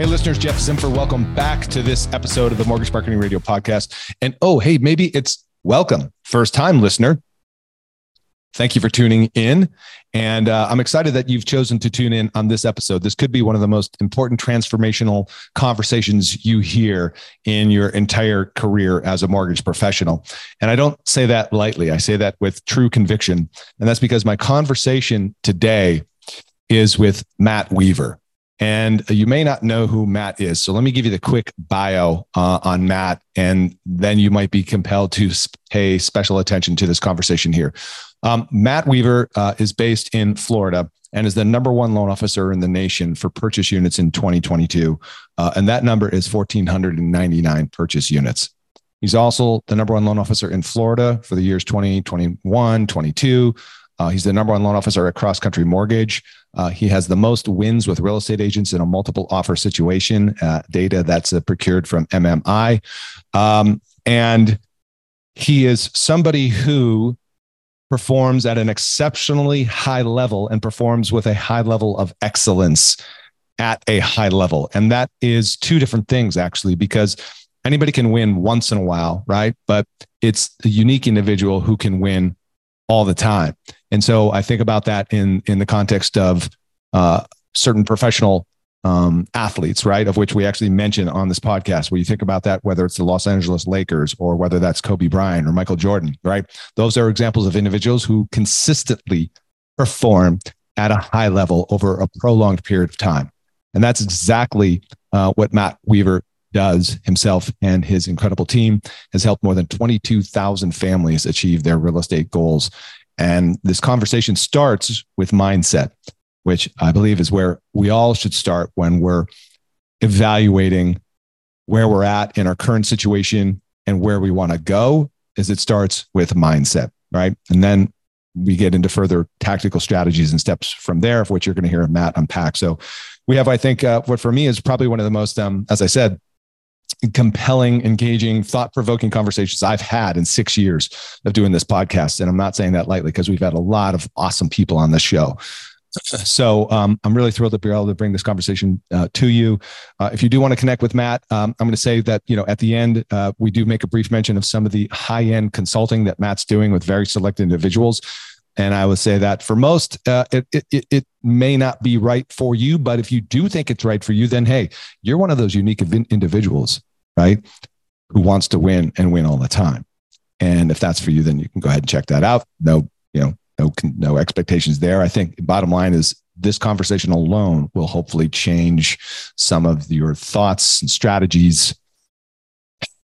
Hey, listeners, Jeff Zimpfer, welcome back to this episode of the Mortgage Marketing Radio podcast. And oh, hey, maybe it's welcome, first time listener. Thank you for tuning in. And uh, I'm excited that you've chosen to tune in on this episode. This could be one of the most important transformational conversations you hear in your entire career as a mortgage professional. And I don't say that lightly, I say that with true conviction. And that's because my conversation today is with Matt Weaver. And you may not know who Matt is. So let me give you the quick bio uh, on Matt, and then you might be compelled to pay special attention to this conversation here. Um, Matt Weaver uh, is based in Florida and is the number one loan officer in the nation for purchase units in 2022. Uh, and that number is 1,499 purchase units. He's also the number one loan officer in Florida for the years 2021, 22. Uh, he's the number one loan officer at Cross Country Mortgage. Uh, he has the most wins with real estate agents in a multiple offer situation, uh, data that's uh, procured from MMI. Um, and he is somebody who performs at an exceptionally high level and performs with a high level of excellence at a high level. And that is two different things, actually, because anybody can win once in a while, right? But it's a unique individual who can win all the time. And so I think about that in in the context of uh, certain professional um, athletes, right? Of which we actually mention on this podcast. Where you think about that, whether it's the Los Angeles Lakers or whether that's Kobe Bryant or Michael Jordan, right? Those are examples of individuals who consistently perform at a high level over a prolonged period of time. And that's exactly uh, what Matt Weaver does himself and his incredible team has helped more than 22,000 families achieve their real estate goals. And this conversation starts with mindset, which I believe is where we all should start when we're evaluating where we're at in our current situation and where we want to go is it starts with mindset, right? And then we get into further tactical strategies and steps from there, of which you're going to hear Matt unpack. So we have, I think, uh, what for me is probably one of the most, um, as I said, compelling, engaging, thought provoking conversations I've had in six years of doing this podcast. And I'm not saying that lightly because we've had a lot of awesome people on the show. So um, I'm really thrilled to be able to bring this conversation uh, to you. Uh, if you do want to connect with Matt, um, I'm going to say that you know at the end uh, we do make a brief mention of some of the high end consulting that Matt's doing with very select individuals. And I would say that for most, uh, it, it, it may not be right for you. But if you do think it's right for you, then hey, you're one of those unique individuals right? Who wants to win and win all the time. And if that's for you, then you can go ahead and check that out. No, you know, no, no expectations there. I think bottom line is this conversation alone will hopefully change some of your thoughts and strategies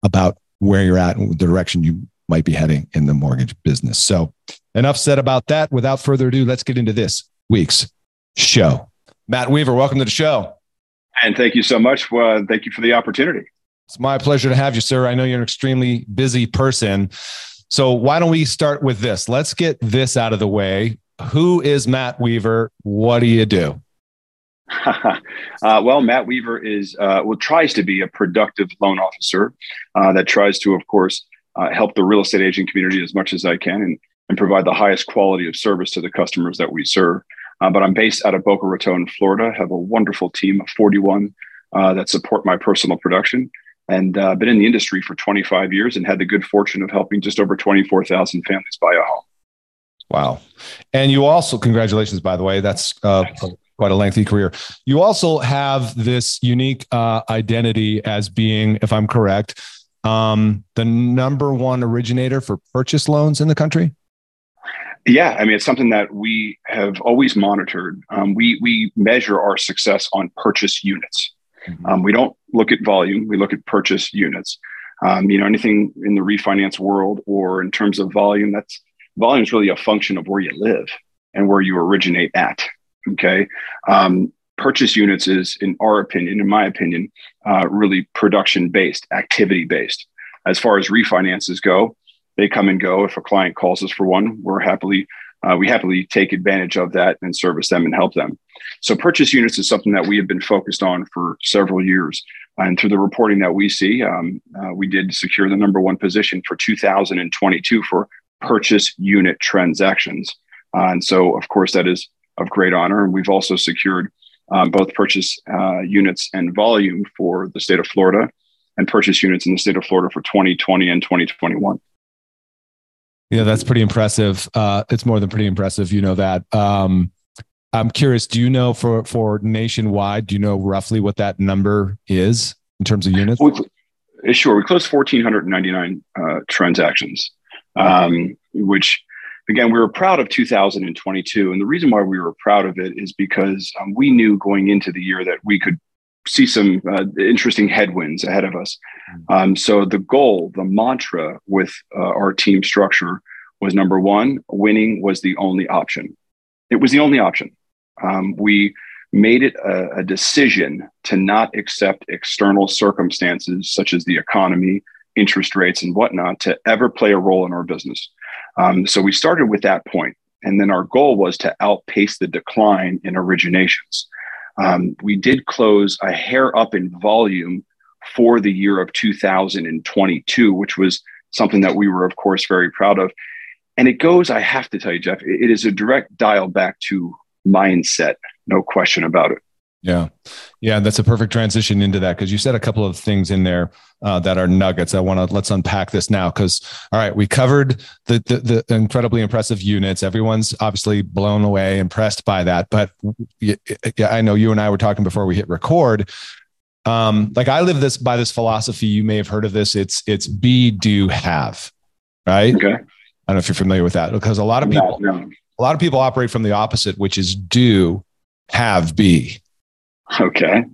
about where you're at and the direction you might be heading in the mortgage business. So, enough said about that. Without further ado, let's get into this week's show. Matt Weaver, welcome to the show. And thank you so much. Uh, thank you for the opportunity. It's my pleasure to have you, sir. I know you're an extremely busy person. So why don't we start with this? Let's get this out of the way. Who is Matt Weaver? What do you do? uh, well, Matt Weaver is uh, well tries to be a productive loan officer uh, that tries to, of course, uh, help the real estate agent community as much as I can and, and provide the highest quality of service to the customers that we serve. Uh, but I'm based out of Boca Raton, Florida. Have a wonderful team of 41 uh, that support my personal production. And uh, been in the industry for 25 years and had the good fortune of helping just over 24,000 families buy a home. Wow. And you also, congratulations, by the way, that's uh, quite a lengthy career. You also have this unique uh, identity as being, if I'm correct, um, the number one originator for purchase loans in the country. Yeah, I mean it's something that we have always monitored. Um, we we measure our success on purchase units. Mm-hmm. Um, we don't look at volume; we look at purchase units. Um, you know, anything in the refinance world or in terms of volume, that's volume is really a function of where you live and where you originate at. Okay, um, purchase units is, in our opinion, in my opinion, uh, really production based, activity based. As far as refinances go, they come and go. If a client calls us for one, we're happily uh, we happily take advantage of that and service them and help them. So purchase units is something that we have been focused on for several years. And through the reporting that we see, um, uh, we did secure the number one position for 2022 for purchase unit transactions. Uh, and so, of course, that is of great honor. And we've also secured um, both purchase uh, units and volume for the state of Florida and purchase units in the state of Florida for 2020 and 2021. Yeah, that's pretty impressive. Uh, it's more than pretty impressive. You know that. Um, I'm curious. Do you know for for nationwide? Do you know roughly what that number is in terms of units? We, sure. We closed 1,499 uh, transactions, um, which again we were proud of 2022. And the reason why we were proud of it is because um, we knew going into the year that we could see some uh, interesting headwinds ahead of us. Mm-hmm. Um, so the goal, the mantra with uh, our team structure was number one, winning was the only option. It was the only option. Um, we made it a, a, decision to not accept external circumstances such as the economy, interest rates, and whatnot to ever play a role in our business. Um, so we started with that point, and then our goal was to outpace the decline in originations. Um, we did close a hair up in volume for the year of 2022, which was something that we were, of course, very proud of. And it goes, I have to tell you, Jeff, it is a direct dial back to mindset, no question about it. Yeah. Yeah. That's a perfect transition into that because you said a couple of things in there uh, that are nuggets. I want to let's unpack this now because, all right, we covered the, the, the, incredibly impressive units. Everyone's obviously blown away, impressed by that. But yeah, I know you and I were talking before we hit record. Um, like I live this by this philosophy. You may have heard of this. It's, it's be, do, have, right? Okay. I don't know if you're familiar with that because a lot of people, no, no. a lot of people operate from the opposite, which is do, have, be Okay.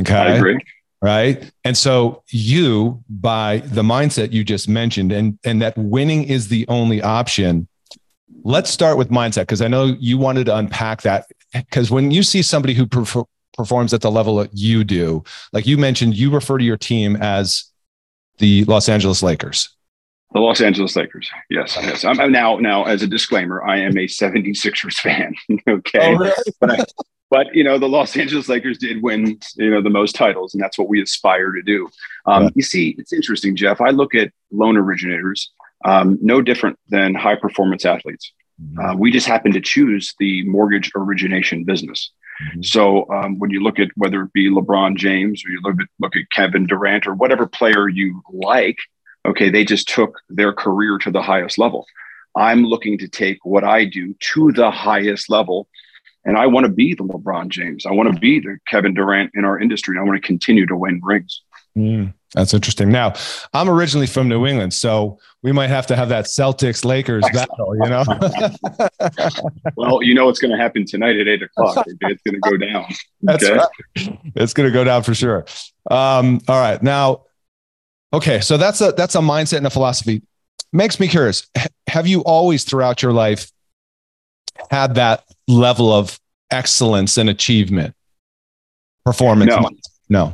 Okay. I agree. Right. And so you, by the mindset you just mentioned, and, and that winning is the only option. Let's start with mindset because I know you wanted to unpack that. Because when you see somebody who performs at the level that you do, like you mentioned, you refer to your team as the Los Angeles Lakers. The Los Angeles Lakers. Yes, yes. I'm, I'm, now now as a disclaimer, I am a 76ers fan. okay, oh, really? but I, but you know, the Los Angeles Lakers did win, you know, the most titles, and that's what we aspire to do. Um, yeah. You see, it's interesting, Jeff. I look at loan originators, um, no different than high performance athletes. Mm-hmm. Uh, we just happen to choose the mortgage origination business. Mm-hmm. So um, when you look at whether it be LeBron James or you look at look at Kevin Durant or whatever player you like, okay, they just took their career to the highest level. I'm looking to take what I do to the highest level and I want to be the LeBron James. I want to be the Kevin Durant in our industry. I want to continue to win rings. Mm, that's interesting. Now, I'm originally from New England, so we might have to have that Celtics Lakers battle, you know? well, you know what's going to happen tonight at eight o'clock. It's going to go down. That's right. It's going to go down for sure. Um, all right. Now, okay. So that's a, that's a mindset and a philosophy. Makes me curious. Have you always throughout your life had that level of excellence and achievement performance no. no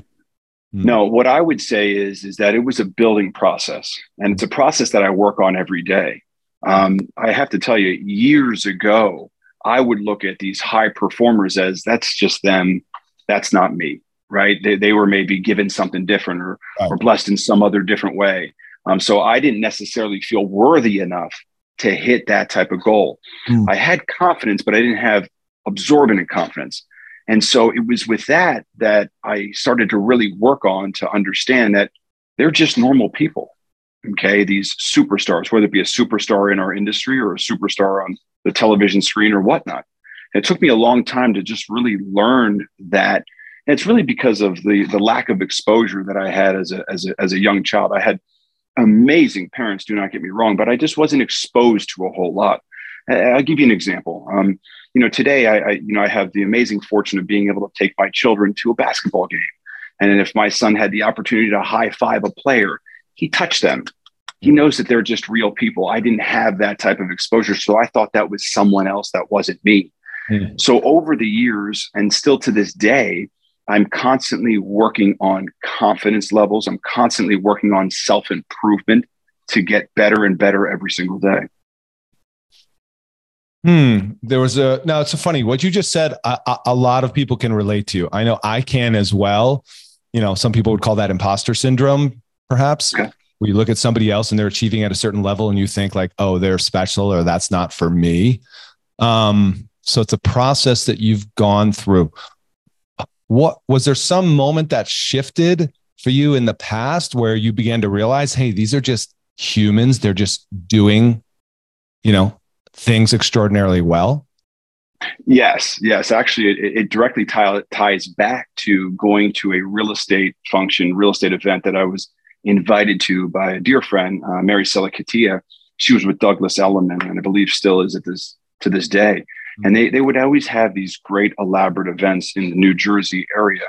hmm. no what i would say is is that it was a building process and it's a process that i work on every day um, i have to tell you years ago i would look at these high performers as that's just them that's not me right they, they were maybe given something different or, right. or blessed in some other different way um, so i didn't necessarily feel worthy enough to hit that type of goal. Mm. I had confidence, but I didn't have absorbent confidence. And so it was with that that I started to really work on to understand that they're just normal people. Okay. These superstars, whether it be a superstar in our industry or a superstar on the television screen or whatnot. it took me a long time to just really learn that. And it's really because of the, the lack of exposure that I had as a, as a, as a young child. I had amazing parents, do not get me wrong, but I just wasn't exposed to a whole lot. I'll give you an example. Um, you know, today I, I, you know, I have the amazing fortune of being able to take my children to a basketball game. And if my son had the opportunity to high five a player, he touched them. He knows that they're just real people. I didn't have that type of exposure. So I thought that was someone else that wasn't me. Mm. So over the years, and still to this day, I'm constantly working on confidence levels. I'm constantly working on self improvement to get better and better every single day. Hmm. There was a now. It's a funny what you just said. A, a, lot of people can relate to. I know I can as well. You know, some people would call that imposter syndrome, perhaps. Okay. Where you look at somebody else and they're achieving at a certain level, and you think like, "Oh, they're special," or "That's not for me." Um. So it's a process that you've gone through. What was there some moment that shifted for you in the past where you began to realize, "Hey, these are just humans. They're just doing." You know, things extraordinarily well? Yes, yes. Actually, it, it directly tie, ties back to going to a real estate function, real estate event that I was invited to by a dear friend, uh, Mary Selikatia. She was with Douglas Elliman, and I believe still is at this to this day. Mm-hmm. And they they would always have these great elaborate events in the New Jersey area.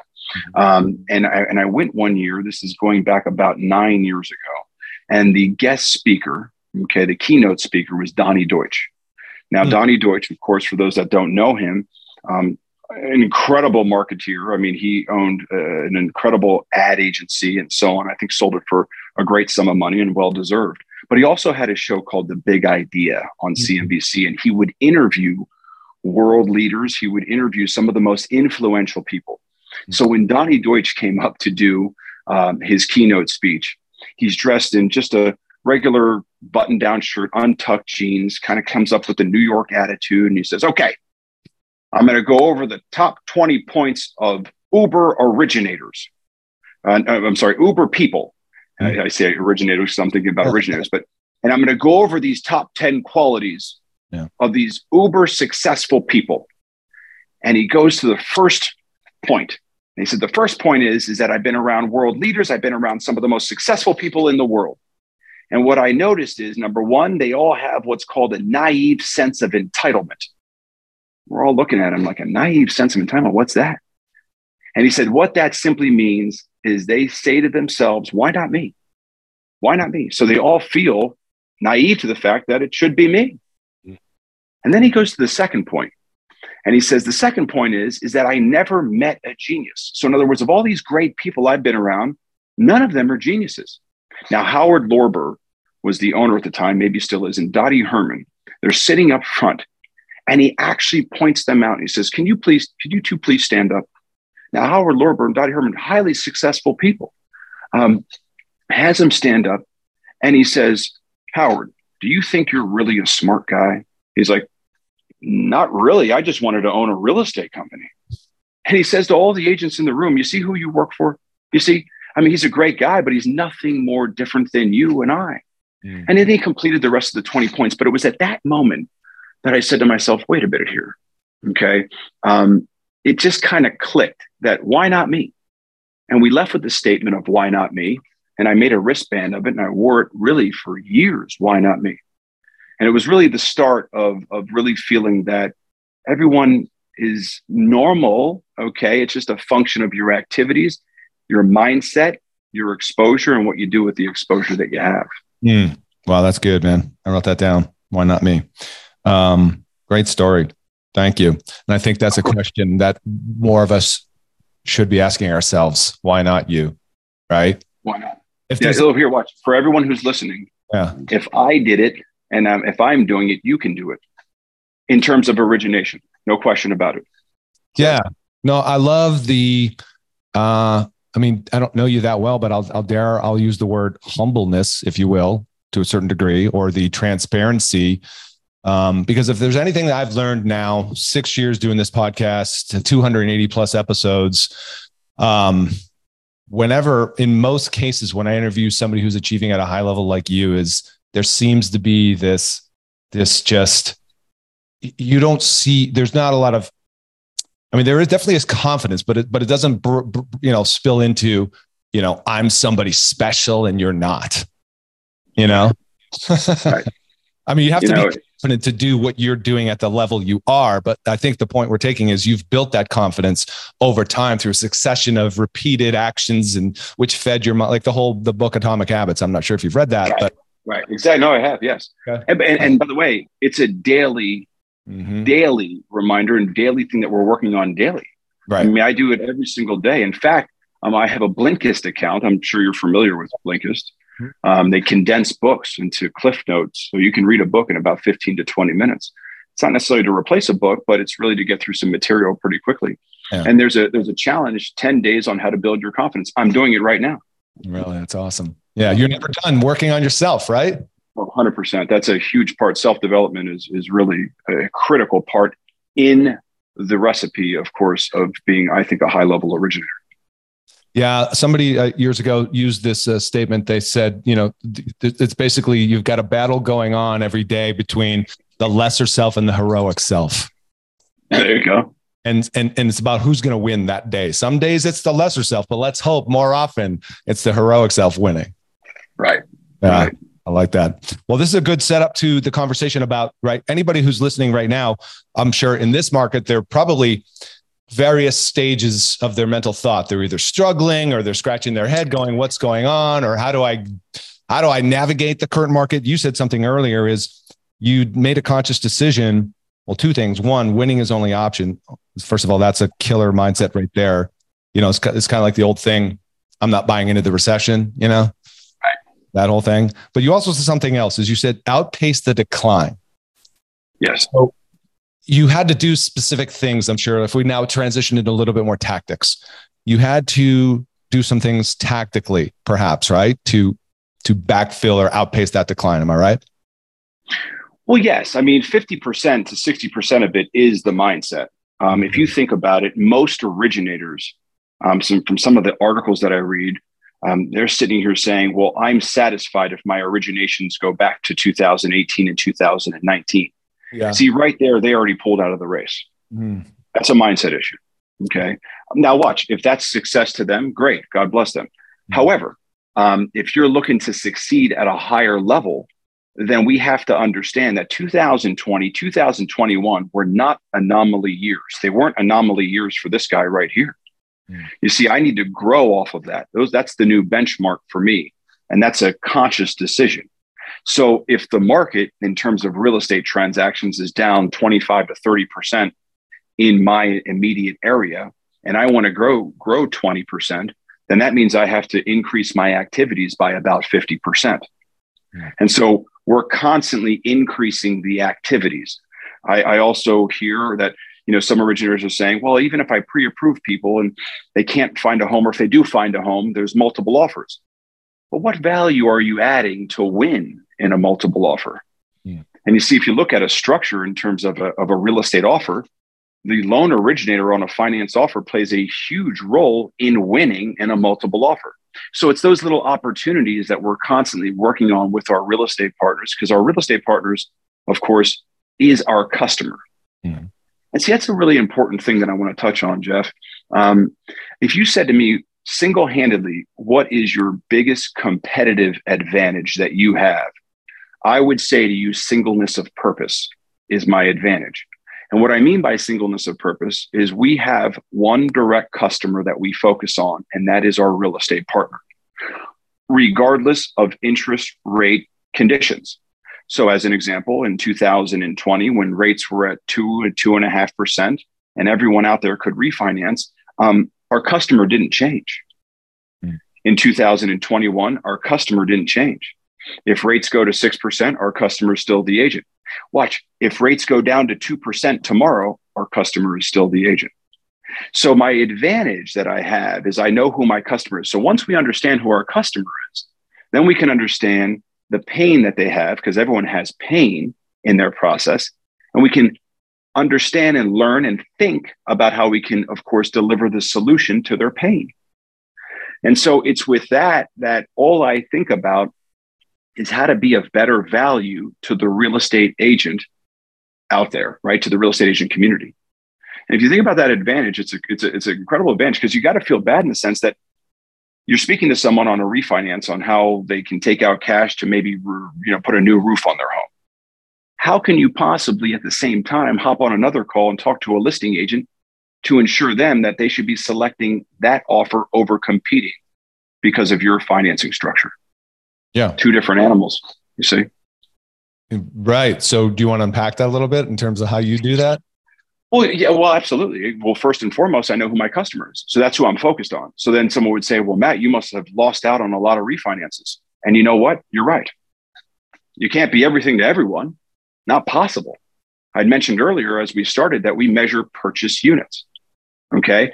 Mm-hmm. Um, and I and I went one year. This is going back about nine years ago, and the guest speaker, okay, the keynote speaker was Donny Deutsch. Now, mm-hmm. Donny Deutsch, of course, for those that don't know him, um, an incredible marketeer. I mean, he owned uh, an incredible ad agency and so on. I think sold it for a great sum of money and well deserved. But he also had a show called The Big Idea on mm-hmm. CNBC, and he would interview world leaders. He would interview some of the most influential people. Mm-hmm. So when Donny Deutsch came up to do um, his keynote speech, he's dressed in just a regular button down shirt, untucked jeans, kind of comes up with the New York attitude. And he says, okay, I'm going to go over the top 20 points of Uber originators. Uh, I'm sorry, Uber people. I, I, say originators, so I'm thinking about originators, but, and I'm going to go over these top 10 qualities yeah. of these Uber successful people. And he goes to the first point. And he said, the first point is, is that I've been around world leaders. I've been around some of the most successful people in the world. And what I noticed is number one, they all have what's called a naive sense of entitlement. We're all looking at him like a naive sense of entitlement. What's that? And he said, what that simply means is they say to themselves, why not me? Why not me? So they all feel naive to the fact that it should be me. And then he goes to the second point. And he says, the second point is, is that I never met a genius. So in other words, of all these great people I've been around, none of them are geniuses. Now, Howard Lorber was the owner at the time, maybe still is, and Dottie Herman. They're sitting up front, and he actually points them out. And he says, "Can you please, could you two please stand up?" Now, Howard Lorber and Dottie Herman, highly successful people, um, has them stand up, and he says, "Howard, do you think you're really a smart guy?" He's like, "Not really. I just wanted to own a real estate company." And he says to all the agents in the room, "You see who you work for? You see." I mean, he's a great guy, but he's nothing more different than you and I. Mm. And then he completed the rest of the 20 points. But it was at that moment that I said to myself, wait a minute here. Okay. Um, it just kind of clicked that why not me? And we left with the statement of why not me? And I made a wristband of it and I wore it really for years. Why not me? And it was really the start of, of really feeling that everyone is normal. Okay. It's just a function of your activities, your mindset, your exposure, and what you do with the exposure that you have. Mm. Wow, that's good, man. I wrote that down. Why not me? Um, great story. Thank you. And I think that's a question that more of us should be asking ourselves. Why not you? Right? Why not? If yeah, so here, watch for everyone who's listening. Yeah. If I did it, and um, if I'm doing it, you can do it. In terms of origination, no question about it. Yeah. No, I love the uh I mean, I don't know you that well, but I'll, I'll dare, I'll use the word humbleness, if you will, to a certain degree, or the transparency. Um, because if there's anything that I've learned now, six years doing this podcast, 280 plus episodes, um, whenever, in most cases, when I interview somebody who's achieving at a high level like you, is there seems to be this, this just, you don't see, there's not a lot of, I mean, there is definitely is confidence, but it, but it doesn't, you know, spill into, you know, I'm somebody special and you're not, you know? right. I mean, you have you to know, be confident to do what you're doing at the level you are. But I think the point we're taking is you've built that confidence over time through a succession of repeated actions and which fed your mind, like the whole the book Atomic Habits. I'm not sure if you've read that, right. but right, exactly. No, I have. Yes, okay. and, and, and, by the way, it's a daily, mm-hmm. daily reminder and daily thing that we're working on daily. Right. I mean, I do it every single day. In fact, um, I have a Blinkist account. I'm sure you're familiar with Blinkist. Um, they condense books into cliff notes. So you can read a book in about 15 to 20 minutes. It's not necessarily to replace a book, but it's really to get through some material pretty quickly. Yeah. And there's a there's a challenge 10 days on how to build your confidence. I'm doing it right now. Really? That's awesome. Yeah. You're never done working on yourself, right? Well, 100%. That's a huge part. Self development is, is really a critical part in the recipe, of course, of being, I think, a high level originator. Yeah, somebody uh, years ago used this uh, statement. They said, you know, th- it's basically you've got a battle going on every day between the lesser self and the heroic self. There you go. And and and it's about who's going to win that day. Some days it's the lesser self, but let's hope more often it's the heroic self winning. Right. Yeah. Right. I like that. Well, this is a good setup to the conversation about right. Anybody who's listening right now, I'm sure in this market, they're probably various stages of their mental thought. They're either struggling or they're scratching their head going, what's going on? Or how do I, how do I navigate the current market? You said something earlier is you made a conscious decision. Well, two things. One, winning is only option. First of all, that's a killer mindset right there. You know, it's, it's kind of like the old thing. I'm not buying into the recession, you know. That whole thing. But you also said something else is you said outpace the decline. Yes. So you had to do specific things. I'm sure if we now transition into a little bit more tactics, you had to do some things tactically, perhaps, right? To to backfill or outpace that decline. Am I right? Well, yes. I mean, 50% to 60% of it is the mindset. Um, if you mm-hmm. think about it, most originators, um, some, from some of the articles that I read, um, they're sitting here saying, well, I'm satisfied if my originations go back to 2018 and 2019. Yeah. See, right there, they already pulled out of the race. Mm. That's a mindset issue. Okay. Now, watch. If that's success to them, great. God bless them. Mm. However, um, if you're looking to succeed at a higher level, then we have to understand that 2020, 2021 were not anomaly years. They weren't anomaly years for this guy right here. Mm. You see, I need to grow off of that. Those that's the new benchmark for me. And that's a conscious decision. So if the market in terms of real estate transactions is down 25 to 30% in my immediate area and I want to grow grow 20%, then that means I have to increase my activities by about 50%. And so we're constantly increasing the activities. I, I also hear that you know some originators are saying, well, even if I pre-approve people and they can't find a home, or if they do find a home, there's multiple offers. But what value are you adding to win in a multiple offer? Yeah. And you see, if you look at a structure in terms of a, of a real estate offer, the loan originator on a finance offer plays a huge role in winning in a multiple offer. So it's those little opportunities that we're constantly working on with our real estate partners because our real estate partners, of course, is our customer. And see, that's a really important thing that I want to touch on, Jeff. Um, if you said to me, single handedly, what is your biggest competitive advantage that you have? I would say to you, singleness of purpose is my advantage. And what I mean by singleness of purpose is we have one direct customer that we focus on, and that is our real estate partner, regardless of interest rate conditions. So, as an example, in 2020, when rates were at two and two and a half percent, and everyone out there could refinance, um, our customer didn't change. Mm. In 2021, our customer didn't change. If rates go to 6%, our customer is still the agent. Watch, if rates go down to 2% tomorrow, our customer is still the agent. So, my advantage that I have is I know who my customer is. So, once we understand who our customer is, then we can understand the pain that they have because everyone has pain in their process. And we can understand and learn and think about how we can, of course, deliver the solution to their pain. And so it's with that that all I think about is how to be of better value to the real estate agent out there, right? To the real estate agent community. And if you think about that advantage, it's a, it's a, it's an incredible advantage because you got to feel bad in the sense that you're speaking to someone on a refinance on how they can take out cash to maybe you know put a new roof on their home. How can you possibly at the same time hop on another call and talk to a listing agent to ensure them that they should be selecting that offer over competing because of your financing structure? Yeah. Two different animals, you see. Right. So do you want to unpack that a little bit in terms of how you do that? Well, yeah, well, absolutely. Well, first and foremost, I know who my customer is. So that's who I'm focused on. So then someone would say, well, Matt, you must have lost out on a lot of refinances. And you know what? You're right. You can't be everything to everyone. Not possible. I'd mentioned earlier as we started that we measure purchase units. Okay.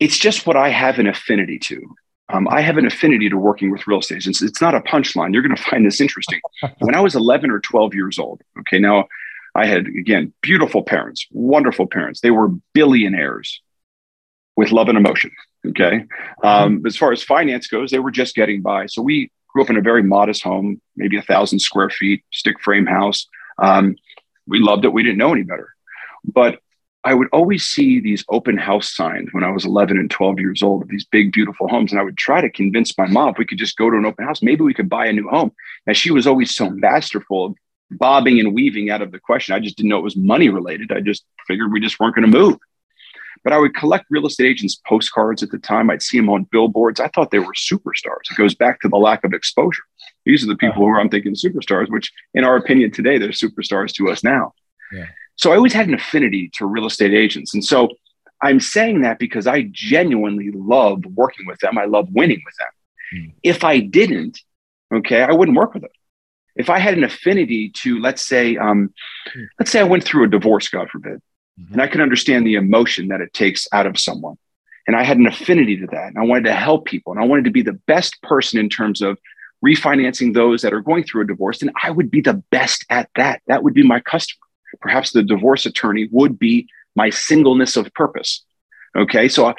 It's just what I have an affinity to. Um, I have an affinity to working with real estate agents. It's not a punchline. You're going to find this interesting. when I was 11 or 12 years old, okay, now I had, again, beautiful parents, wonderful parents. They were billionaires with love and emotion. Okay. Um, as far as finance goes, they were just getting by. So we grew up in a very modest home, maybe a thousand square feet, stick frame house. Um, we loved it. We didn't know any better. But I would always see these open house signs when I was 11 and 12 years old of these big, beautiful homes. And I would try to convince my mom if we could just go to an open house, maybe we could buy a new home. And she was always so masterful of bobbing and weaving out of the question. I just didn't know it was money related. I just figured we just weren't going to move. But I would collect real estate agents' postcards at the time. I'd see them on billboards. I thought they were superstars. It goes back to the lack of exposure. These are the people who are, I'm thinking, superstars, which in our opinion today, they're superstars to us now. Yeah. So I always had an affinity to real estate agents. And so I'm saying that because I genuinely love working with them. I love winning with them. Mm. If I didn't, okay, I wouldn't work with them. If I had an affinity to, let's say, um, let's say I went through a divorce, God forbid, mm-hmm. and I could understand the emotion that it takes out of someone. And I had an affinity to that. And I wanted to help people. And I wanted to be the best person in terms of refinancing those that are going through a divorce. And I would be the best at that. That would be my customer perhaps the divorce attorney would be my singleness of purpose. Okay, so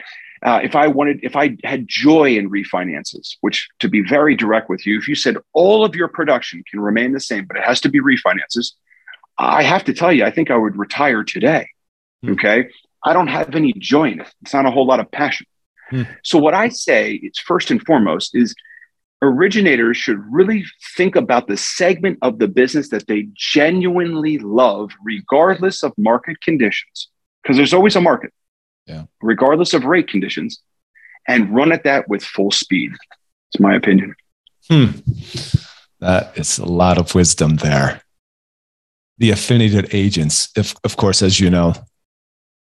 uh, if I wanted, if I had joy in refinances, which to be very direct with you, if you said all of your production can remain the same, but it has to be refinances, I have to tell you, I think I would retire today. Hmm. Okay, I don't have any joy in it. It's not a whole lot of passion. Hmm. So what I say, it's first and foremost, is originators should really think about the segment of the business that they genuinely love, regardless of market conditions, because there's always a market, yeah. regardless of rate conditions, and run at that with full speed. It's my opinion. Hmm. That is a lot of wisdom there. The affiliated agents, if, of course, as you know,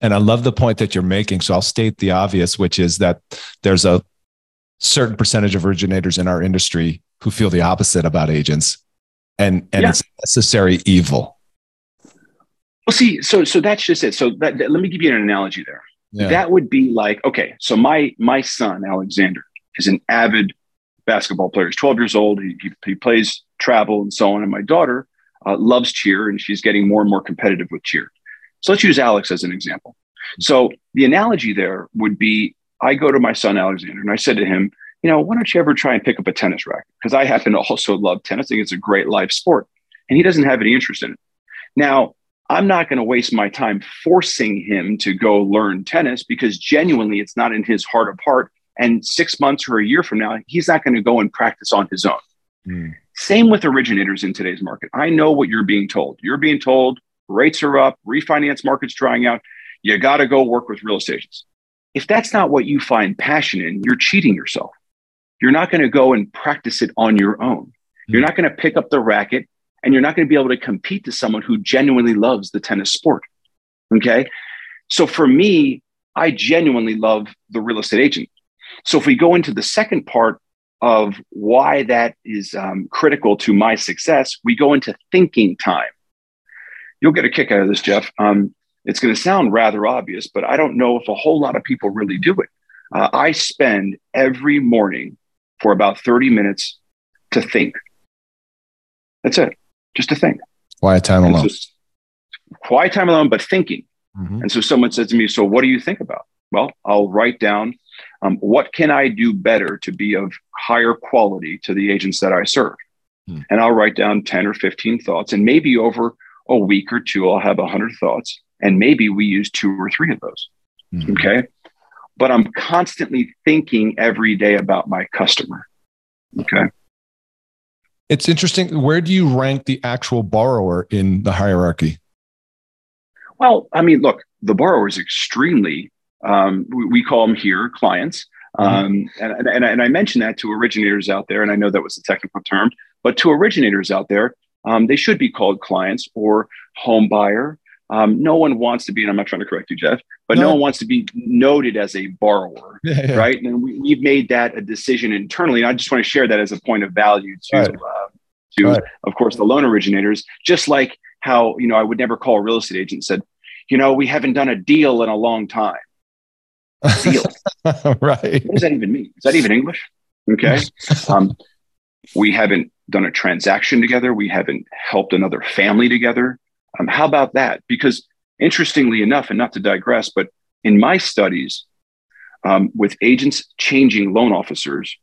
and I love the point that you're making. So I'll state the obvious, which is that there's a certain percentage of originators in our industry who feel the opposite about agents and and yeah. it's necessary evil well see so so that's just it so that, that, let me give you an analogy there yeah. that would be like okay so my my son alexander is an avid basketball player he's 12 years old he, he, he plays travel and so on and my daughter uh, loves cheer and she's getting more and more competitive with cheer so let's use alex as an example so the analogy there would be I go to my son Alexander and I said to him, you know, why don't you ever try and pick up a tennis racket? Because I happen to also love tennis. I think it's a great life sport. And he doesn't have any interest in it. Now, I'm not going to waste my time forcing him to go learn tennis because genuinely it's not in his heart of heart. And six months or a year from now, he's not going to go and practice on his own. Mm. Same with originators in today's market. I know what you're being told. You're being told rates are up, refinance market's drying out. You got to go work with real estate agents. If that's not what you find passion in, you're cheating yourself. You're not going to go and practice it on your own. You're hmm. not going to pick up the racket and you're not going to be able to compete to someone who genuinely loves the tennis sport. Okay. So for me, I genuinely love the real estate agent. So if we go into the second part of why that is um, critical to my success, we go into thinking time. You'll get a kick out of this, Jeff. Um, it's going to sound rather obvious, but I don't know if a whole lot of people really do it. Uh, I spend every morning for about 30 minutes to think. That's it, just to think. Quiet time alone. quiet time alone, but thinking. Mm-hmm. And so someone said to me, So what do you think about? Well, I'll write down Um, what can I do better to be of higher quality to the agents that I serve? Hmm. And I'll write down 10 or 15 thoughts. And maybe over a week or two, I'll have 100 thoughts. And maybe we use two or three of those. Hmm. Okay. But I'm constantly thinking every day about my customer. Okay. It's interesting. Where do you rank the actual borrower in the hierarchy? Well, I mean, look, the borrower is extremely, um, we, call them here clients. Mm-hmm. Um, and, and, and, I mentioned that to originators out there, and I know that was a technical term, but to originators out there, um, they should be called clients or home buyer. Um, no one wants to be, and I'm not trying to correct you, Jeff, but no, no one wants to be noted as a borrower, yeah, yeah. right? And we, have made that a decision internally. And I just want to share that as a point of value to, right. uh, to right. of course, the loan originators. Just like how you know I would never call a real estate agent and said, you know, we haven't done a deal in a long time. Deal, right? What does that even mean? Is that even English? Okay. Um, we haven't done a transaction together. We haven't helped another family together. Um, how about that? Because interestingly enough, and not to digress, but in my studies um, with agents changing loan officers,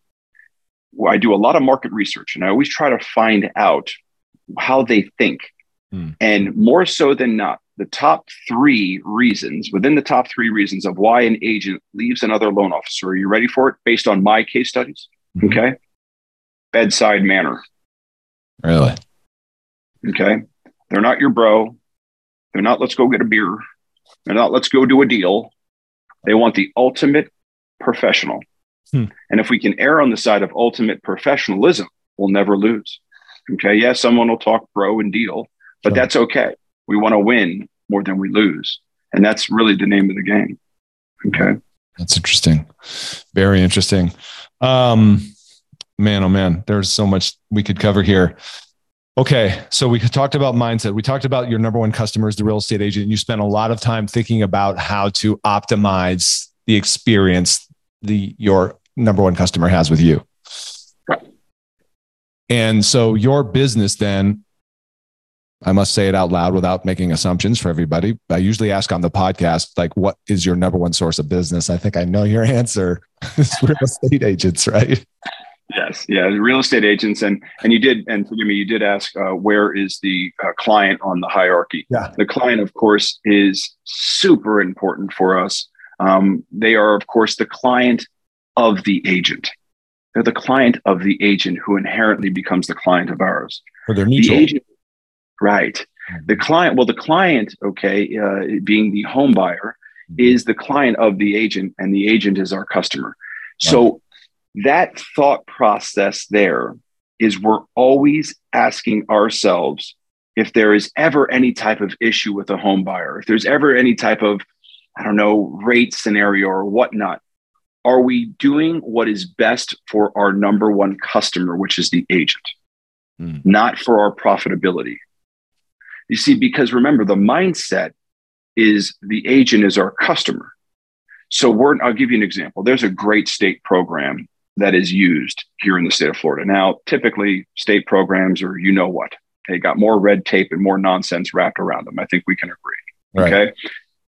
I do a lot of market research and I always try to find out how they think. Hmm. And more so than not, the top three reasons within the top three reasons of why an agent leaves another loan officer. Are you ready for it? Based on my case studies. Mm-hmm. Okay. Bedside manner. Really? Okay. They're not your bro. They're not, let's go get a beer. They're not, let's go do a deal. They want the ultimate professional. Hmm. And if we can err on the side of ultimate professionalism, we'll never lose. Okay. Yeah, someone will talk bro and deal, but that's okay. We want to win more than we lose. And that's really the name of the game. Okay. That's interesting. Very interesting. Um, man, oh man, there's so much we could cover here. Okay. So we talked about mindset. We talked about your number one customer is the real estate agent. You spent a lot of time thinking about how to optimize the experience the your number one customer has with you. And so your business then I must say it out loud without making assumptions for everybody. I usually ask on the podcast, like, what is your number one source of business? I think I know your answer. it's real estate agents, right? Yes, yeah, real estate agents, and and you did, and forgive me, you did ask uh, where is the uh, client on the hierarchy? Yeah, the client, of course, is super important for us. Um, they are, of course, the client of the agent. They're the client of the agent who inherently becomes the client of ours. Or they're mutual. The agent Right. Mm-hmm. The client, well, the client, okay, uh, being the home buyer, mm-hmm. is the client of the agent, and the agent is our customer. So that thought process there is we're always asking ourselves if there is ever any type of issue with a home buyer, if there's ever any type of, I don't know, rate scenario or whatnot, are we doing what is best for our number one customer, which is the agent, mm. not for our profitability? You see, because remember, the mindset is the agent is our customer. So we're, I'll give you an example. There's a great state program that is used here in the state of Florida. Now, typically state programs are, you know what, they got more red tape and more nonsense wrapped around them. I think we can agree. Right. Okay.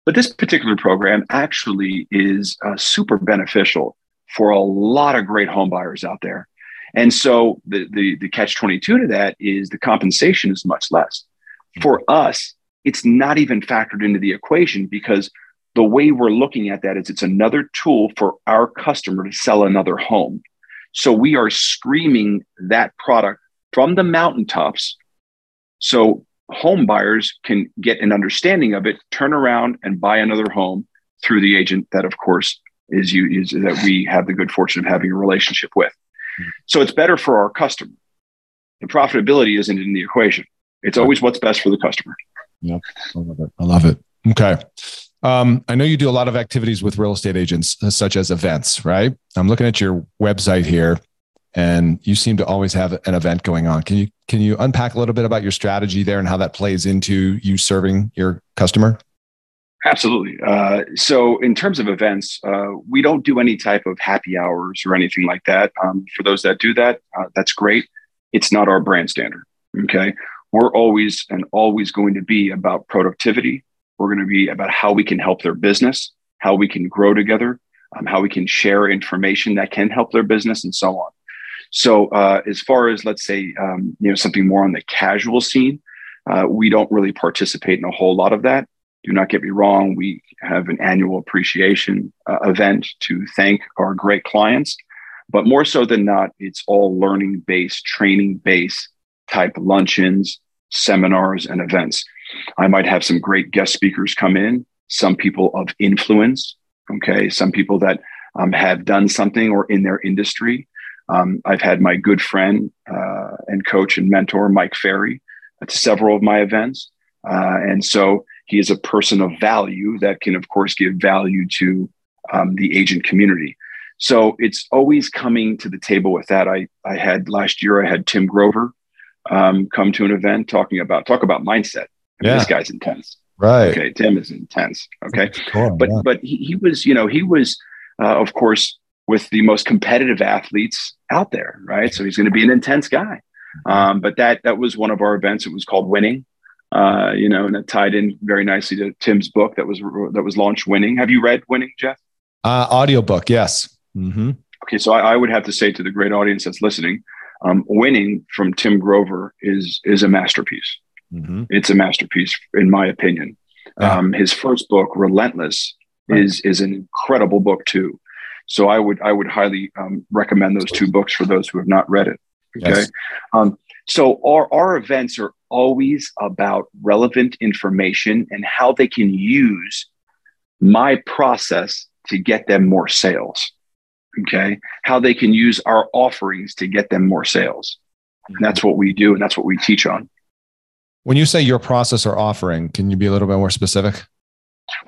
But this particular program actually is uh, super beneficial for a lot of great home buyers out there. And so the, the, the catch 22 to that is the compensation is much less. For us, it's not even factored into the equation because the way we're looking at that is it's another tool for our customer to sell another home. So we are screaming that product from the mountaintops so home buyers can get an understanding of it, turn around and buy another home through the agent that, of course, is you is that we have the good fortune of having a relationship with. So it's better for our customer. The profitability isn't in the equation. It's always what's best for the customer. Yep. I love it. I love it. Okay. Um, I know you do a lot of activities with real estate agents, uh, such as events, right? I'm looking at your website here, and you seem to always have an event going on. Can you can you unpack a little bit about your strategy there and how that plays into you serving your customer? Absolutely. Uh, so, in terms of events, uh, we don't do any type of happy hours or anything like that. Um, for those that do that, uh, that's great. It's not our brand standard. Okay we're always and always going to be about productivity. We're going to be about how we can help their business, how we can grow together. um, how we can share information that can help their business, and so on. So, uh, as far as let's say, um, you know, something more on the casual scene, uh, we don't really participate in a whole lot of that. Do not get me wrong; we have an annual appreciation uh, event to thank our great clients, but more so than not, it's all learning based, training based type luncheons, seminars, and events. I might have some great guest speakers come in, some people of influence, okay, some people that um, have done something or in their industry. Um, I've had my good friend uh, and coach and mentor, Mike Ferry, at several of my events. Uh, and so he is a person of value that can, of course, give value to um, the agent community. So it's always coming to the table with that. I, I had last year, I had Tim Grover um, come to an event talking about, talk about mindset. I mean, yeah. This guy's intense. Right. Okay. Tim is intense. Okay. Cool, but, yeah. but he, he, was, you know, he was, uh, of course, with the most competitive athletes out there. Right. So he's going to be an intense guy. Um, but that, that was one of our events. It was called winning. Uh, you know, and it tied in very nicely to Tim's book that was that was launched. Winning. Have you read Winning, Jeff? Uh, audiobook, yes. Mm-hmm. Okay, so I, I, would have to say to the great audience that's listening, um, Winning from Tim Grover is is a masterpiece. Mm-hmm. It's a masterpiece, in my opinion. Um, his first book, Relentless, right. is is an incredible book too. So I would I would highly um, recommend those two books for those who have not read it. Okay. Yes. Um, so our, our events are always about relevant information and how they can use my process to get them more sales. Okay. How they can use our offerings to get them more sales. And that's what we do. And that's what we teach on. When you say your process or offering, can you be a little bit more specific?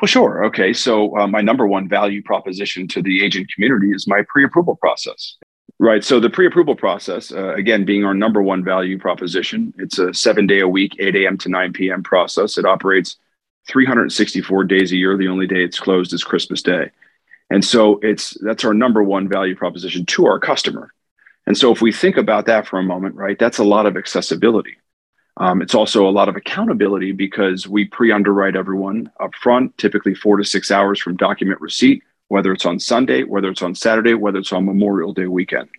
Well, sure. Okay. So, uh, my number one value proposition to the agent community is my pre approval process. Right. So, the pre approval process, uh, again, being our number one value proposition, it's a seven day a week, 8 a.m. to 9 p.m. process. It operates 364 days a year. The only day it's closed is Christmas Day. And so it's that's our number one value proposition to our customer. And so if we think about that for a moment, right, that's a lot of accessibility. Um, it's also a lot of accountability because we pre-underwrite everyone up front, typically four to six hours from document receipt, whether it's on Sunday, whether it's on Saturday, whether it's on Memorial Day weekend.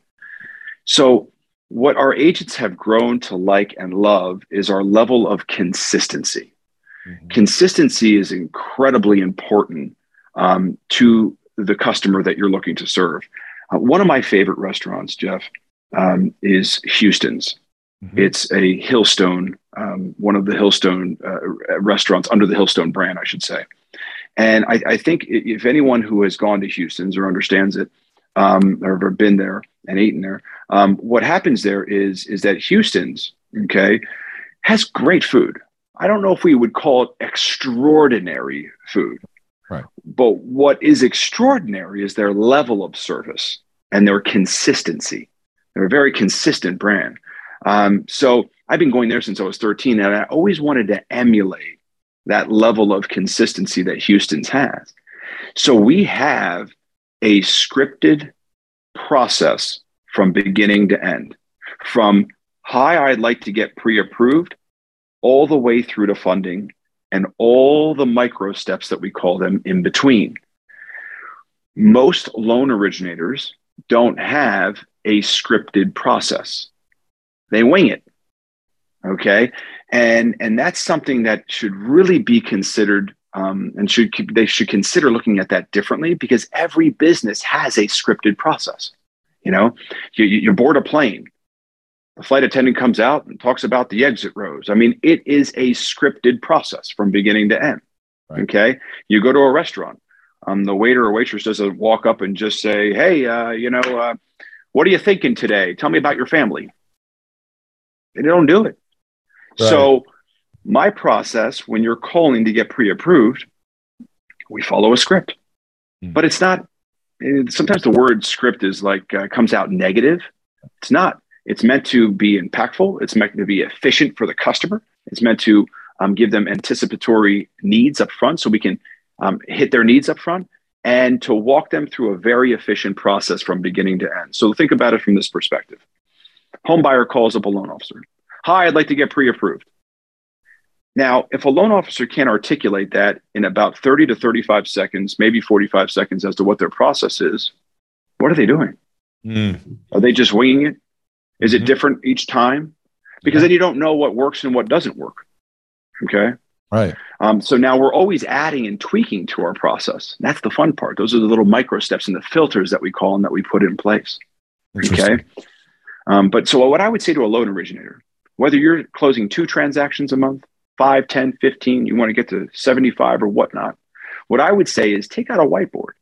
So what our agents have grown to like and love is our level of consistency. Mm-hmm. Consistency is incredibly important um, to the customer that you're looking to serve. Uh, one of my favorite restaurants, Jeff, um, is Houston's. Mm-hmm. It's a Hillstone, um, one of the Hillstone uh, restaurants under the Hillstone brand, I should say. And I, I, think if anyone who has gone to Houston's or understands it, um, or ever been there and eaten there, um, what happens there is is that Houston's, okay, has great food. I don't know if we would call it extraordinary food. But what is extraordinary is their level of service and their consistency. They're a very consistent brand. Um, so I've been going there since I was 13, and I always wanted to emulate that level of consistency that Houston's has. So we have a scripted process from beginning to end, from hi, I'd like to get pre approved, all the way through to funding and all the micro steps that we call them in between. Most loan originators don't have a scripted process. They wing it. Okay. And, and that's something that should really be considered um, and should they should consider looking at that differently because every business has a scripted process. You know, you, you board a plane the flight attendant comes out and talks about the exit rows. I mean, it is a scripted process from beginning to end. Right. Okay. You go to a restaurant, um, the waiter or waitress doesn't walk up and just say, Hey, uh, you know, uh, what are you thinking today? Tell me about your family. They don't do it. Right. So, my process when you're calling to get pre approved, we follow a script, mm. but it's not. Sometimes the word script is like uh, comes out negative. It's not it's meant to be impactful. It's meant to be efficient for the customer. It's meant to um, give them anticipatory needs up front so we can um, hit their needs up front and to walk them through a very efficient process from beginning to end. So think about it from this perspective. Home buyer calls up a loan officer. Hi, I'd like to get pre-approved. Now, if a loan officer can't articulate that in about 30 to 35 seconds, maybe 45 seconds as to what their process is, what are they doing? Mm. Are they just winging it? Is mm-hmm. it different each time? Because yeah. then you don't know what works and what doesn't work. Okay. Right. Um, so now we're always adding and tweaking to our process. That's the fun part. Those are the little micro steps and the filters that we call and that we put in place. Okay. Um, but so what I would say to a loan originator, whether you're closing two transactions a month, 5, 10, 15, you want to get to 75 or whatnot, what I would say is take out a whiteboard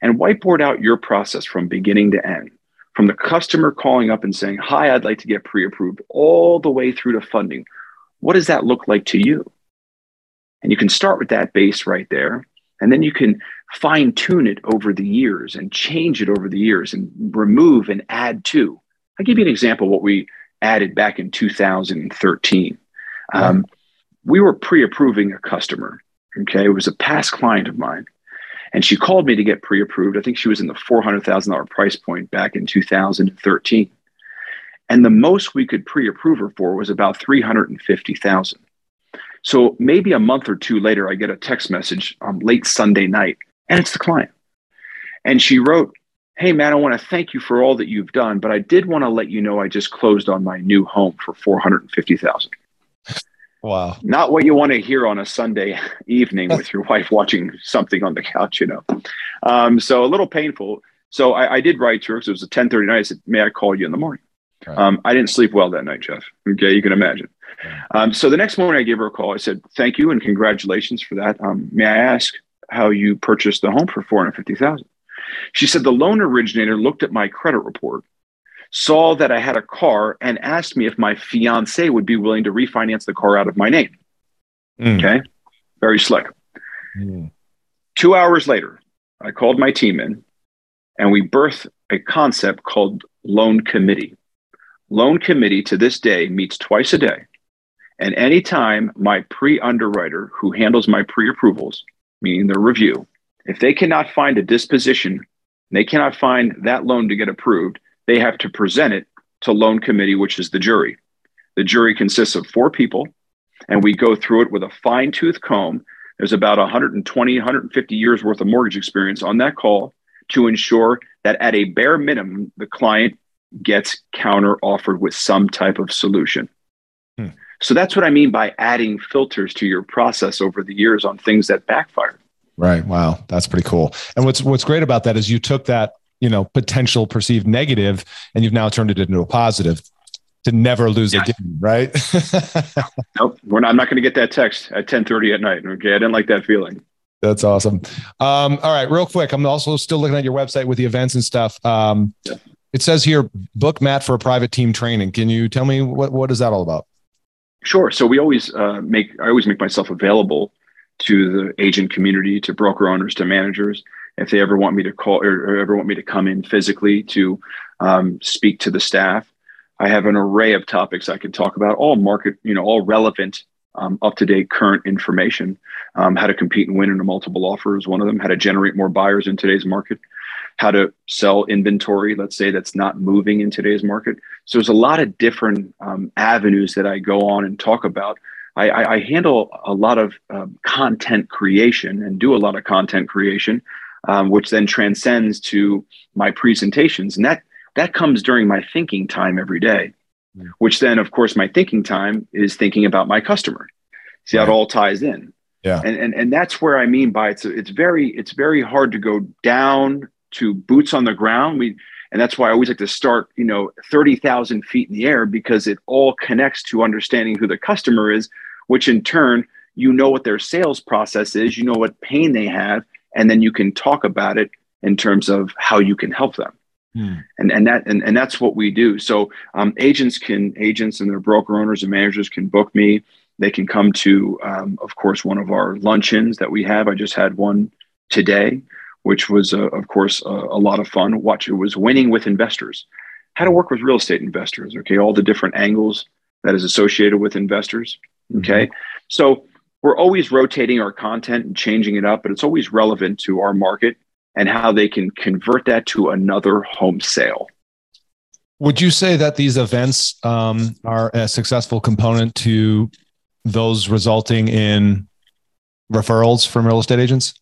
and whiteboard out your process from beginning to end, from the customer calling up and saying, Hi, I'd like to get pre approved, all the way through to funding. What does that look like to you? And you can start with that base right there. And then you can fine tune it over the years and change it over the years and remove and add to. I'll give you an example of what we added back in 2013. Um, we were pre approving a customer. Okay. It was a past client of mine. And she called me to get pre approved. I think she was in the $400,000 price point back in 2013. And the most we could pre approve her for was about 350,000. So maybe a month or two later, I get a text message um, late Sunday night, and it's the client. And she wrote, Hey, man, I want to thank you for all that you've done, but I did want to let you know I just closed on my new home for 450,000. Wow. Not what you want to hear on a Sunday evening with your wife watching something on the couch, you know. Um, so a little painful. So I, I did write to her because it was a 1030 night. I said, may I call you in the morning? Right. Um, I didn't sleep well that night, Jeff. Okay, you can imagine. Um, so the next morning I gave her a call. I said, thank you and congratulations for that. Um, may I ask how you purchased the home for 450000 She said, the loan originator looked at my credit report saw that I had a car and asked me if my fiance would be willing to refinance the car out of my name. Mm. Okay. Very slick. Mm. Two hours later, I called my team in and we birthed a concept called loan committee. Loan committee to this day meets twice a day. And anytime my pre underwriter who handles my pre approvals, meaning the review, if they cannot find a disposition, they cannot find that loan to get approved, they have to present it to loan committee, which is the jury. The jury consists of four people, and we go through it with a fine tooth comb. There's about 120, 150 years worth of mortgage experience on that call to ensure that at a bare minimum, the client gets counter offered with some type of solution. Hmm. So that's what I mean by adding filters to your process over the years on things that backfire. Right. Wow. That's pretty cool. And what's what's great about that is you took that you know potential perceived negative and you've now turned it into a positive to never lose yes. again right? Nope. We're not, i'm not going to get that text at 10.30 at night okay? I didn't like that feeling. That's awesome. Um, all right real quick i'm also still looking at your website with the events and stuff. Um, yeah. it says here book matt for a private team training. Can you tell me what, what is that all about? Sure. So we always uh, make i always make myself available to the agent community to broker owners to managers if they ever want me to call or, or ever want me to come in physically to um, speak to the staff. I have an array of topics I can talk about, all market, you know, all relevant, um, up to date, current information. Um, how to compete and win in a multiple offer is one of them. How to generate more buyers in today's market. How to sell inventory, let's say that's not moving in today's market. So there's a lot of different um, avenues that I go on and talk about. I, I, I handle a lot of um, content creation and do a lot of content creation um, which then transcends to my presentations. And that that comes during my thinking time every day, which then, of course, my thinking time is thinking about my customer. See how it all ties in. Yeah. And, and and that's where I mean by it's it's very it's very hard to go down to boots on the ground. We and that's why I always like to start, you know, 30,000 feet in the air because it all connects to understanding who the customer is, which in turn, you know what their sales process is, you know what pain they have, and then you can talk about it in terms of how you can help them. Hmm. And and that and, and that's what we do. So um, agents can agents and their broker owners and managers can book me. They can come to, um, of course, one of our luncheons that we have. I just had one today, which was, uh, of course, uh, a lot of fun. Watch it was winning with investors, how to work with real estate investors. Okay, all the different angles that is associated with investors. Okay, mm-hmm. so we're always rotating our content and changing it up, but it's always relevant to our market and how they can convert that to another home sale. Would you say that these events um, are a successful component to those resulting in referrals from real estate agents?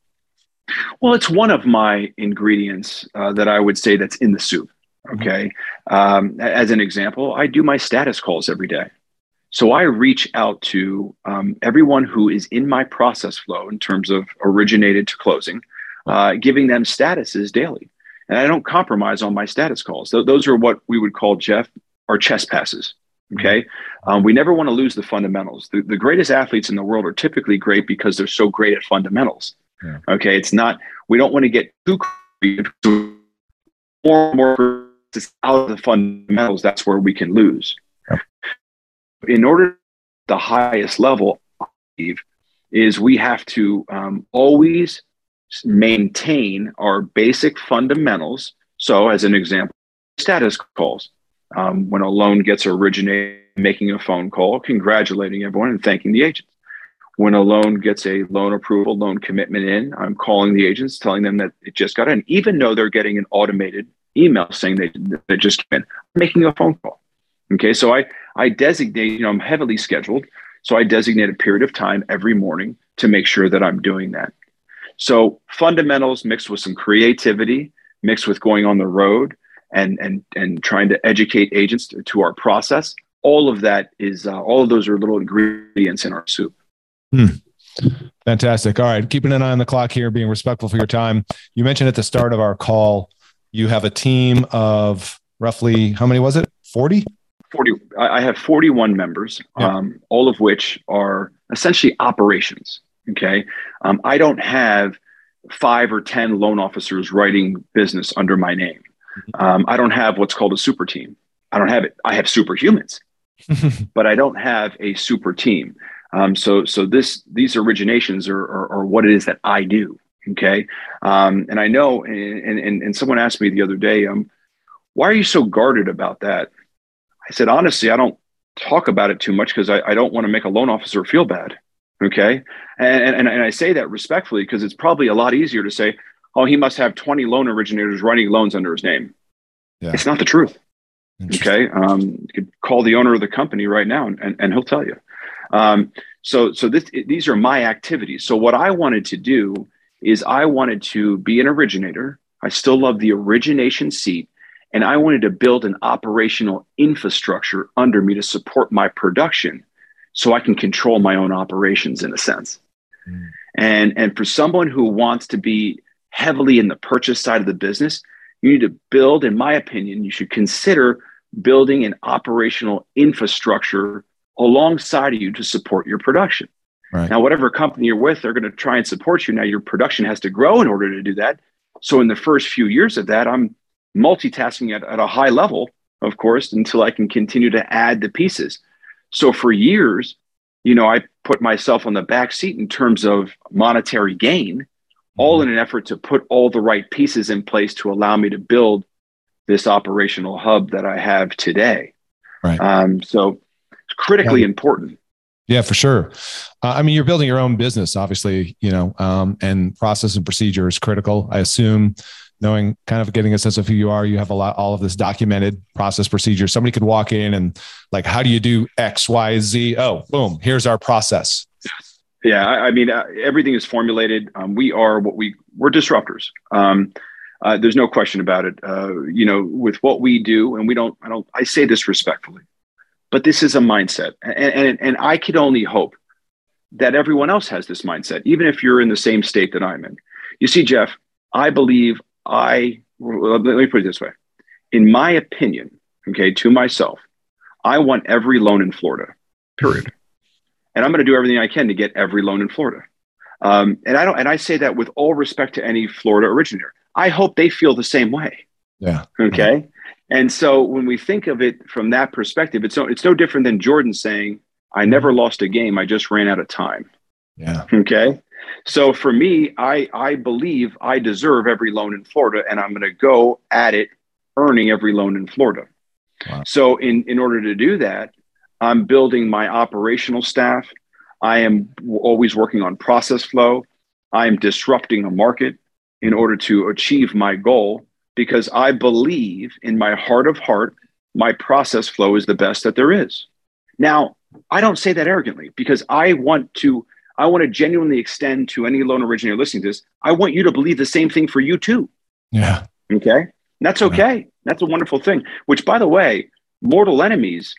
Well, it's one of my ingredients uh, that I would say that's in the soup. Mm-hmm. Okay. Um, as an example, I do my status calls every day. So I reach out to um, everyone who is in my process flow in terms of originated to closing, uh, giving them statuses daily. And I don't compromise on my status calls. Th- those are what we would call, Jeff, our chest passes. Okay. Um, we never want to lose the fundamentals. The, the greatest athletes in the world are typically great because they're so great at fundamentals. Yeah. Okay. It's not, we don't want to get too more and more out of the fundamentals. That's where we can lose. In order the highest level, is we have to um, always maintain our basic fundamentals. So, as an example, status calls um, when a loan gets originated, making a phone call, congratulating everyone and thanking the agents. When a loan gets a loan approval, loan commitment in, I'm calling the agents, telling them that it just got in, even though they're getting an automated email saying they, they just came in, making a phone call. Okay, so I, I designate, you know, I'm heavily scheduled. So I designate a period of time every morning to make sure that I'm doing that. So fundamentals mixed with some creativity, mixed with going on the road, and and and trying to educate agents to, to our process all of that is uh, all of those are little ingredients in our soup hmm. fantastic all right keeping an eye on the clock here being respectful for your time you mentioned at the start of our call you have a team of roughly how many was it 40 40 i have 41 members yeah. um, all of which are essentially operations okay um, i don't have five or ten loan officers writing business under my name Mm-hmm. Um, I don't have what's called a super team. I don't have it. I have superhumans, but I don't have a super team. Um, so, so this these originations are, are, are, what it is that I do. Okay, um, and I know, and, and and someone asked me the other day, um, why are you so guarded about that? I said honestly, I don't talk about it too much because I, I don't want to make a loan officer feel bad. Okay, and and, and I say that respectfully because it's probably a lot easier to say, oh, he must have 20 loan originators writing loans under his name. Yeah. It's not the truth. Okay. Um, you could call the owner of the company right now and, and, and he'll tell you. Um, so, so this, these are my activities. So what I wanted to do is I wanted to be an originator. I still love the origination seat. And I wanted to build an operational infrastructure under me to support my production so I can control my own operations in a sense. Mm. And, and for someone who wants to be heavily in the purchase side of the business, you need to build, in my opinion, you should consider building an operational infrastructure alongside of you to support your production. Right. Now, whatever company you're with, they're going to try and support you. Now, your production has to grow in order to do that. So, in the first few years of that, I'm multitasking at, at a high level, of course, until I can continue to add the pieces. So, for years, you know, I put myself on the back seat in terms of monetary gain all in an effort to put all the right pieces in place to allow me to build this operational hub that I have today. Right. Um, so it's critically yeah. important. Yeah, for sure. Uh, I mean, you're building your own business, obviously, you know, um, and process and procedure is critical. I assume knowing kind of getting a sense of who you are, you have a lot, all of this documented process procedure. Somebody could walk in and like, how do you do X, Y, Z? Oh, boom, here's our process. Yeah, I, I mean, uh, everything is formulated. Um, we are what we we're disruptors. Um, uh, there's no question about it. Uh, you know, with what we do, and we don't. I don't. I say this respectfully, but this is a mindset, and and, and I could only hope that everyone else has this mindset, even if you're in the same state that I'm in. You see, Jeff, I believe I. Let me put it this way. In my opinion, okay, to myself, I want every loan in Florida. Period and I'm going to do everything I can to get every loan in Florida. Um, and I don't, and I say that with all respect to any Florida originator. I hope they feel the same way. Yeah. Okay. And so when we think of it from that perspective, it's no, it's no different than Jordan saying, "I never lost a game. I just ran out of time." Yeah. Okay. So for me, I I believe I deserve every loan in Florida, and I'm going to go at it, earning every loan in Florida. Wow. So in in order to do that, I'm building my operational staff. I am always working on process flow. I am disrupting a market in order to achieve my goal because I believe in my heart of heart, my process flow is the best that there is. Now, I don't say that arrogantly because I want to I want to genuinely extend to any loan originator listening to this. I want you to believe the same thing for you too. Yeah. Okay. And that's okay. Yeah. That's a wonderful thing. Which, by the way, mortal enemies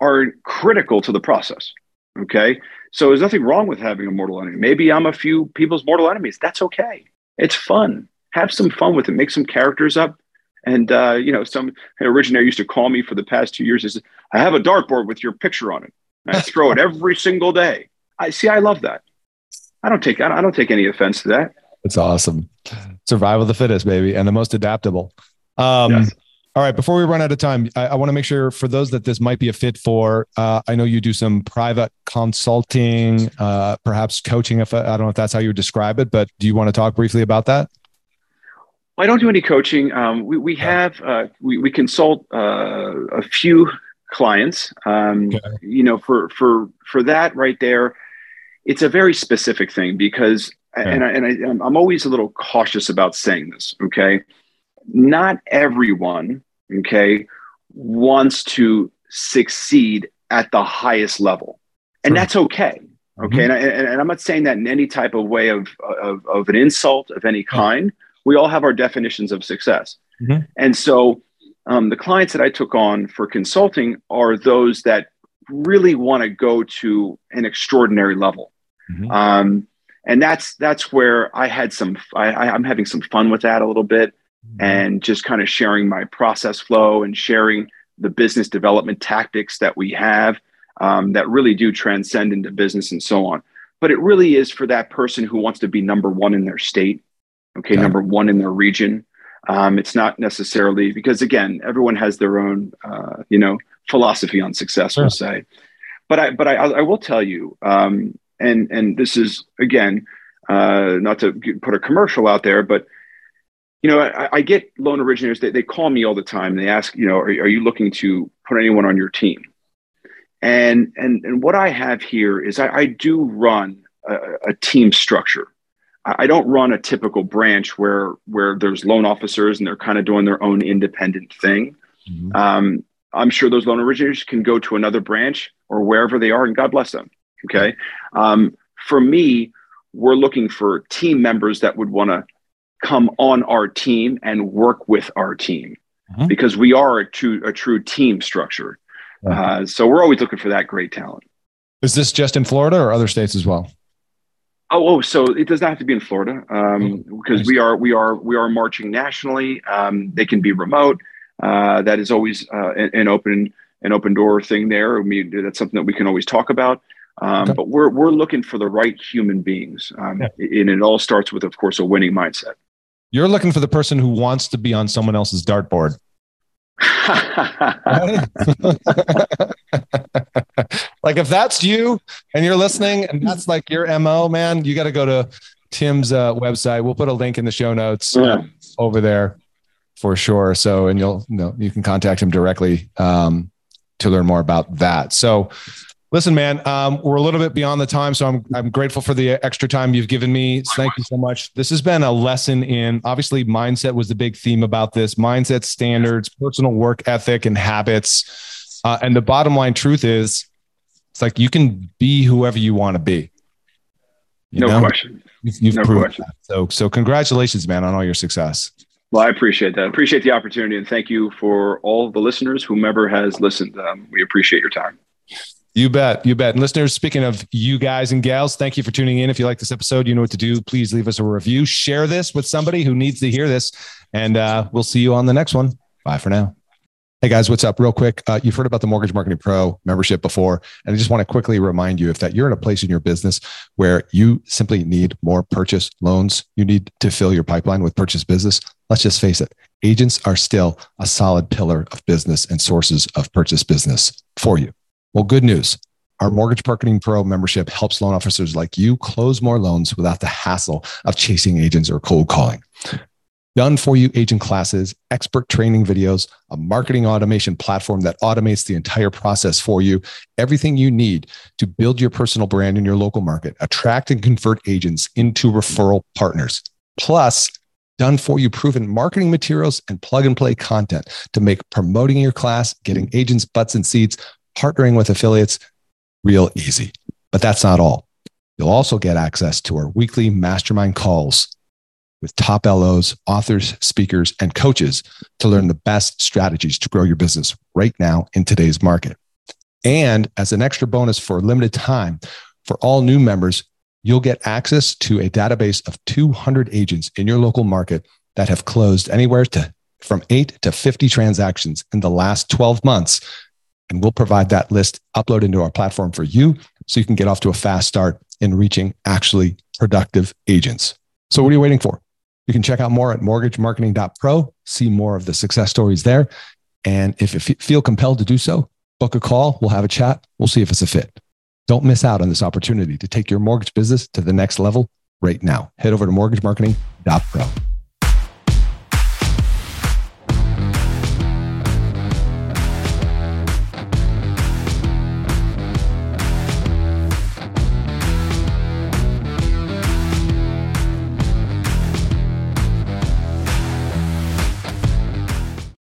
are critical to the process. Okay. So there's nothing wrong with having a mortal enemy. Maybe I'm a few people's mortal enemies. That's okay. It's fun. Have some fun with it. Make some characters up. And uh, you know, some originator used to call me for the past two years. Is I have a dartboard with your picture on it. I throw it every single day. I see. I love that. I don't take. I don't take any offense to that. It's awesome. Survival of the fittest, baby, and the most adaptable. Um, yes. All right. Before we run out of time, I, I want to make sure for those that this might be a fit for. Uh, I know you do some private consulting, uh, perhaps coaching. If I don't know if that's how you would describe it, but do you want to talk briefly about that? I don't do any coaching. Um, we we have uh, we we consult uh, a few clients. Um, okay. You know, for for for that right there, it's a very specific thing because, okay. and I, and I, I'm always a little cautious about saying this. Okay, not everyone, okay, wants to succeed at the highest level, and that's okay. Okay, mm-hmm. and, I, and I'm not saying that in any type of way of of, of an insult of any kind. Yeah. We all have our definitions of success, mm-hmm. and so um, the clients that I took on for consulting are those that really want to go to an extraordinary level. Mm-hmm. Um, and that's that's where I had some. I, am having some fun with that a little bit, mm-hmm. and just kind of sharing my process flow and sharing the business development tactics that we have um, that really do transcend into business and so on. But it really is for that person who wants to be number one in their state, okay, okay. number one in their region, um, it's not necessarily because again, everyone has their own, uh, you know, philosophy on success. We'll say, but I, but I, I will tell you, um, and and this is again, uh, not to put a commercial out there, but you know, I, I get loan originators. They, they call me all the time. And They ask, you know, are, are you looking to put anyone on your team? And and and what I have here is I, I do run a, a team structure. I don't run a typical branch where where there's loan officers and they're kind of doing their own independent thing. Mm-hmm. Um, I'm sure those loan originators can go to another branch or wherever they are, and God bless them. Okay. Um, for me, we're looking for team members that would want to come on our team and work with our team mm-hmm. because we are a true a true team structure. Mm-hmm. Uh, so we're always looking for that great talent. Is this just in Florida or other states as well? Oh, oh, so it does not have to be in Florida um, oh, because we are we are we are marching nationally. Um, they can be remote. Uh, that is always uh, an, an, open an open door thing there. I mean, that's something that we can always talk about. Um, okay. But we're we're looking for the right human beings, um, yeah. and it all starts with, of course, a winning mindset. You're looking for the person who wants to be on someone else's dartboard. like if that's you and you're listening and that's like your mo man you got to go to tim's uh, website we'll put a link in the show notes yeah. over there for sure so and you'll you know you can contact him directly um, to learn more about that so Listen, man, um, we're a little bit beyond the time, so I'm I'm grateful for the extra time you've given me. Thank you so much. This has been a lesson in obviously mindset was the big theme about this mindset standards, personal work ethic, and habits. Uh, and the bottom line truth is, it's like you can be whoever you want to be. You no know? question. You've, you've no proven question. That. So so congratulations, man, on all your success. Well, I appreciate that. Appreciate the opportunity, and thank you for all the listeners, whomever has listened. Um, we appreciate your time. You bet. You bet. And listeners, speaking of you guys and gals, thank you for tuning in. If you like this episode, you know what to do. Please leave us a review. Share this with somebody who needs to hear this. And uh, we'll see you on the next one. Bye for now. Hey guys, what's up? Real quick, uh, you've heard about the Mortgage Marketing Pro membership before, and I just want to quickly remind you if that you're in a place in your business where you simply need more purchase loans, you need to fill your pipeline with purchase business. Let's just face it, agents are still a solid pillar of business and sources of purchase business for you. Well, good news. Our Mortgage Marketing Pro membership helps loan officers like you close more loans without the hassle of chasing agents or cold calling. Done for you agent classes, expert training videos, a marketing automation platform that automates the entire process for you, everything you need to build your personal brand in your local market, attract and convert agents into referral partners. Plus, done for you proven marketing materials and plug and play content to make promoting your class, getting agents butts and seats partnering with affiliates real easy. But that's not all. You'll also get access to our weekly mastermind calls with top LOs, authors, speakers, and coaches to learn the best strategies to grow your business right now in today's market. And as an extra bonus for a limited time, for all new members, you'll get access to a database of 200 agents in your local market that have closed anywhere to from 8 to 50 transactions in the last 12 months and we'll provide that list upload into our platform for you so you can get off to a fast start in reaching actually productive agents. So what are you waiting for? You can check out more at mortgagemarketing.pro, see more of the success stories there. And if you feel compelled to do so, book a call. We'll have a chat. We'll see if it's a fit. Don't miss out on this opportunity to take your mortgage business to the next level right now. Head over to mortgagemarketing.pro.